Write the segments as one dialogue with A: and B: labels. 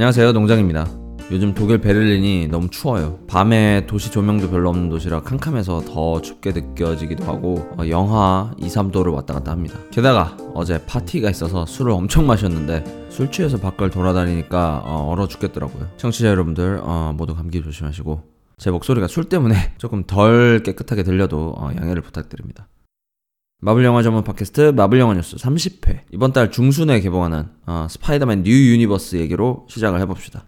A: 안녕하세요 농장입니다. 요즘 독일 베를린이 너무 추워요. 밤에 도시 조명도 별로 없는 도시라 캄캄해서 더 춥게 느껴지기도 하고 어, 영하 2, 3도를 왔다 갔다 합니다. 게다가 어제 파티가 있어서 술을 엄청 마셨는데 술 취해서 밖을 돌아다니니까 어, 얼어 죽겠더라고요. 청취자 여러분들 어, 모두 감기 조심하시고 제 목소리가 술 때문에 조금 덜 깨끗하게 들려도 어, 양해를 부탁드립니다 마블 영화 전문 팟캐스트 마블 영화 뉴스 30회 이번 달 중순에 개봉하는 어, 스파이더맨 뉴 유니버스 얘기로 시작을 해봅시다.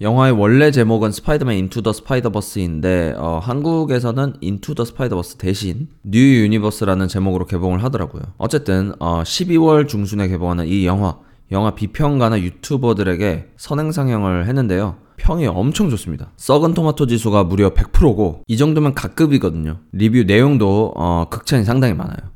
A: 영화의 원래 제목은 스파이더맨 Into the Spider-Verse인데 어, 한국에서는 Into the Spider-Verse 대신 뉴 유니버스라는 제목으로 개봉을 하더라고요. 어쨌든 어, 12월 중순에 개봉하는 이 영화 영화 비평가나 유튜버들에게 선행 상영을 했는데요. 평이 엄청 좋습니다. 썩은 토마토 지수가 무려 100%고 이 정도면 갓급이거든요. 리뷰 내용도 어, 극찬이 상당히 많아요.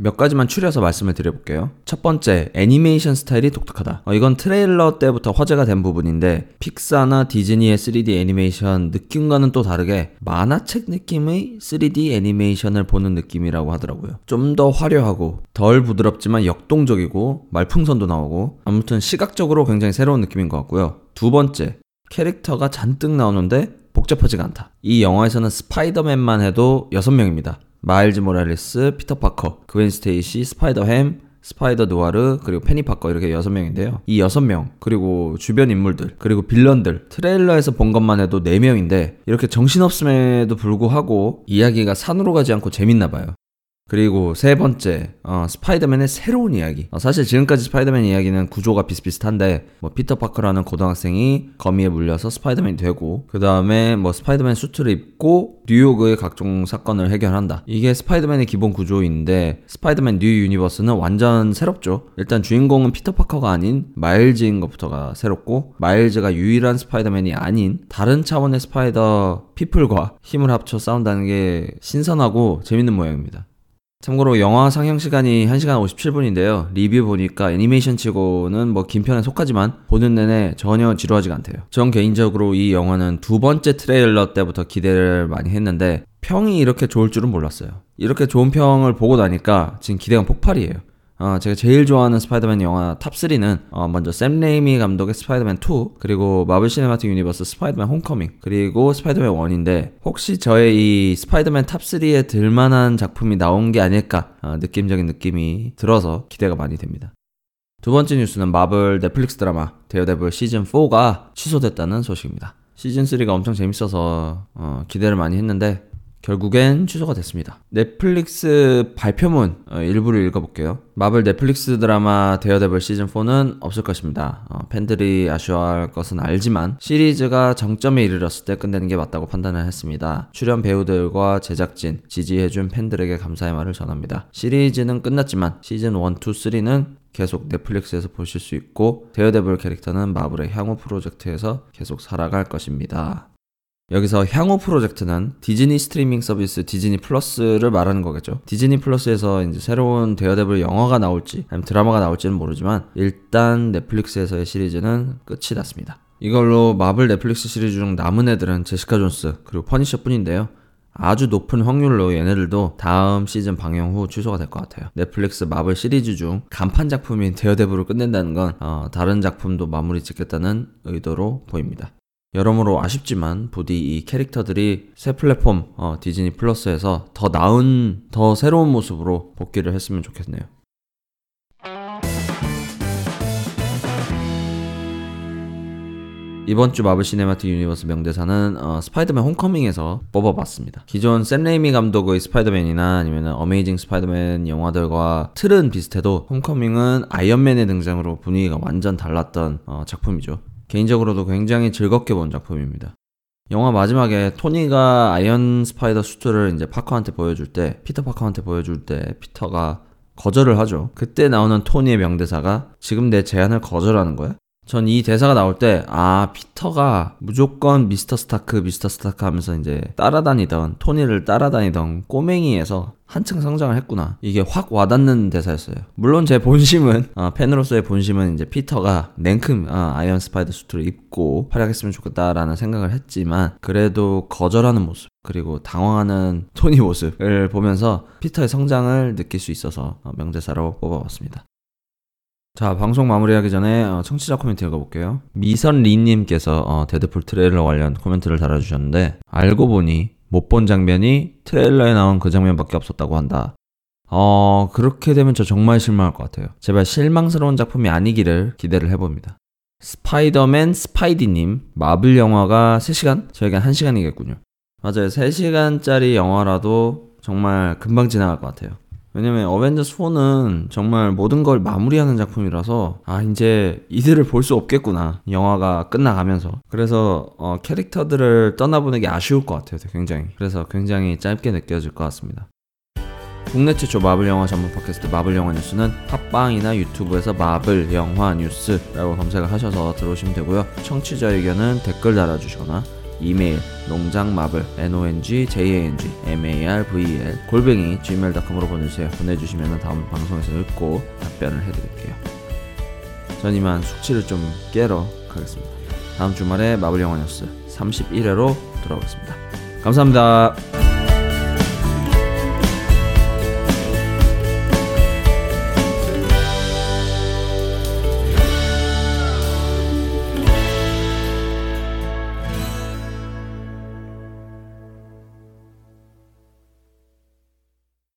A: 몇 가지만 추려서 말씀을 드려볼게요. 첫 번째, 애니메이션 스타일이 독특하다. 어, 이건 트레일러 때부터 화제가 된 부분인데, 픽사나 디즈니의 3D 애니메이션 느낌과는 또 다르게 만화책 느낌의 3D 애니메이션을 보는 느낌이라고 하더라고요. 좀 더 화려하고, 덜 부드럽지만 역동적이고, 말풍선도 나오고, 아무튼 시각적으로 굉장히 새로운 느낌인 것 같고요. 두 번째, 캐릭터가 잔뜩 나오는데 복잡하지가 않다. 이 영화에서는 스파이더맨만 해도 6명입니다. 마일즈 모랄레스, 피터 파커, 그웬 스테이시, 스파이더햄, 스파이더 누아르, 그리고 페니 파커 이렇게 6명인데요. 이 6명, 그리고 주변 인물들, 그리고 빌런들, 트레일러에서 본 것만 해도 4명인데 이렇게 정신없음에도 불구하고 이야기가 산으로 가지 않고 재밌나 봐요. 그리고 세 번째, 어, 스파이더맨의 새로운 이야기. 어, 사실 지금까지 스파이더맨 이야기는 구조가 비슷비슷한데, 뭐, 피터 파커라는 고등학생이 거미에 물려서 스파이더맨이 되고, 그 다음에 뭐, 스파이더맨 수트를 입고, 뉴욕의 각종 사건을 해결한다. 이게 스파이더맨의 기본 구조인데, 스파이더맨 뉴 유니버스는 완전 새롭죠. 일단 주인공은 피터 파커가 아닌 마일즈인 것부터가 새롭고, 마일즈가 유일한 스파이더맨이 아닌 다른 차원의 Spider-People과 힘을 합쳐 싸운다는 게 신선하고 재밌는 모양입니다. 참고로 영화 상영 시간이 1시간 57분인데요. 리뷰 보니까 애니메이션 치고는 뭐 긴 편에 속하지만 보는 내내 전혀 지루하지가 않대요. 전 개인적으로 이 영화는 두 번째 트레일러 때부터 기대를 많이 했는데 평이 이렇게 좋을 줄은 몰랐어요. 이렇게 좋은 평을 보고 나니까 지금 기대가 폭발이에요. 어, 제가 제일 좋아하는 스파이더맨 영화 탑3는 어, 먼저 샘 레이미 감독의 스파이더맨 2 그리고 마블 시네마틱 유니버스 스파이더맨 홈커밍 그리고 스파이더맨 1인데 혹시 저의 이 스파이더맨 탑3에 들만한 작품이 나온 게 아닐까 어, 느낌적인 느낌이 들어서 기대가 많이 됩니다. 두 번째 뉴스는 마블 넷플릭스 드라마 데어데블 시즌 4가 취소됐다는 소식입니다. 시즌 3가 엄청 재밌어서 어, 기대를 많이 했는데 결국엔 취소가 됐습니다. 넷플릭스 발표문 어, 일부를 읽어볼게요. 마블 넷플릭스 드라마 데어데블 시즌4는 없을 것입니다. 어, 팬들이 아쉬워할 것은 알지만 시리즈가 정점에 이르렀을 때 끝내는 게 맞다고 판단을 했습니다. 출연 배우들과 제작진, 지지해준 팬들에게 감사의 말을 전합니다. 시리즈는 끝났지만 시즌 1, 2, 3는 계속 넷플릭스에서 보실 수 있고 데어데블 캐릭터는 마블의 향후 프로젝트에서 계속 살아갈 것입니다. 여기서 향후 프로젝트는 디즈니 스트리밍 서비스 디즈니 플러스를 말하는 거겠죠. 디즈니 플러스에서 이제 새로운 데어데블 영화가 나올지 아니면 드라마가 나올지는 모르지만 일단 넷플릭스에서의 시리즈는 끝이 났습니다. 이걸로 마블 넷플릭스 시리즈 중 남은 애들은 제시카 존스 그리고 퍼니셔 뿐인데요. 아주 높은 확률로 얘네들도 다음 시즌 방영 후 취소가 될 것 같아요. 넷플릭스 마블 시리즈 중 간판 작품인 데어데블을 끝낸다는 건 어, 다른 작품도 마무리 짓겠다는 의도로 보입니다. 여러모로 아쉽지만 부디 이 캐릭터들이 새 플랫폼 어, 디즈니 플러스에서 더 나은, 더 새로운 모습으로 복귀를 했으면 좋겠네요. 이번 주 마블 시네마틱 유니버스 명대사는 어, 스파이더맨 홈커밍에서 뽑아봤습니다. 기존 샘 레이미 감독의 스파이더맨이나 아니면 어메이징 스파이더맨 영화들과 틀은 비슷해도 홈커밍은 아이언맨의 등장으로 분위기가 완전 달랐던 어, 작품이죠. 개인적으로도 굉장히 즐겁게 본 작품입니다. 영화 마지막에 토니가 아이언 스파이더 수트를 이제 파커한테 보여줄 때, 피터 파커한테 보여줄 때, 피터가 거절을 하죠. 그때 나오는 토니의 명대사가 지금 내 제안을 거절하는 거야? 전 이 대사가 나올 때, 아, 피터가 무조건 미스터 스타크, 미스터 스타크 하면서 이제 따라다니던, 토니를 따라다니던 꼬맹이에서 한층 성장을 했구나. 이게 확 와닿는 대사였어요. 물론 제 본심은 어, 팬으로서의 본심은 이제 피터가 냉큼 어, 아이언 스파이더 수트를 입고 활약했으면 좋겠다라는 생각을 했지만 그래도 거절하는 모습 그리고 당황하는 토니 모습을 보면서 피터의 성장을 느낄 수 있어서 어, 명대사로 뽑아봤습니다. 자 방송 마무리하기 전에 어, 청취자 코멘트 읽어볼게요. 미선리님께서 어, 데드풀 트레일러 관련 코멘트를 달아주셨는데 알고 보니 못 본 장면이 트레일러에 나온 그 장면밖에 없었다고 한다. 어 그렇게 되면 저 정말 실망할 것 같아요. 제발 실망스러운 작품이 아니기를 기대를 해봅니다. 스파이더맨 스파이디님 마블 영화가 3시간? 저에겐 1시간이겠군요. 맞아요. 3시간짜리 영화라도 정말 금방 지나갈 것 같아요 왜냐면 어벤져스 4는 정말 모든 걸 마무리하는 작품이라서 아 이제 이들을 볼 수 없겠구나. 영화가 끝나가면서. 그래서 어, 캐릭터들을 떠나보내기 아쉬울 것 같아요 굉장히. 그래서 굉장히 짧게 느껴질 것 같습니다. 국내 최초 마블 영화 전문 팟캐스트 마블 영화 뉴스는 팟빵이나 유튜브에서 마블 영화 뉴스라고 검색을 하셔서 들어오시면 되고요. 청취자 의견은 댓글 달아주시거나 이메일 농장마블 nong jang marvel 골뱅이 gmail.com으로 보내주세요. 보내주시면 다음 방송에서 읽고 답변을 해드릴게요. 전 이만 숙취를 좀 깨러 가겠습니다. 다음 주말에 마블 영화 뉴스 31회로 돌아오겠습니다. 감사합니다.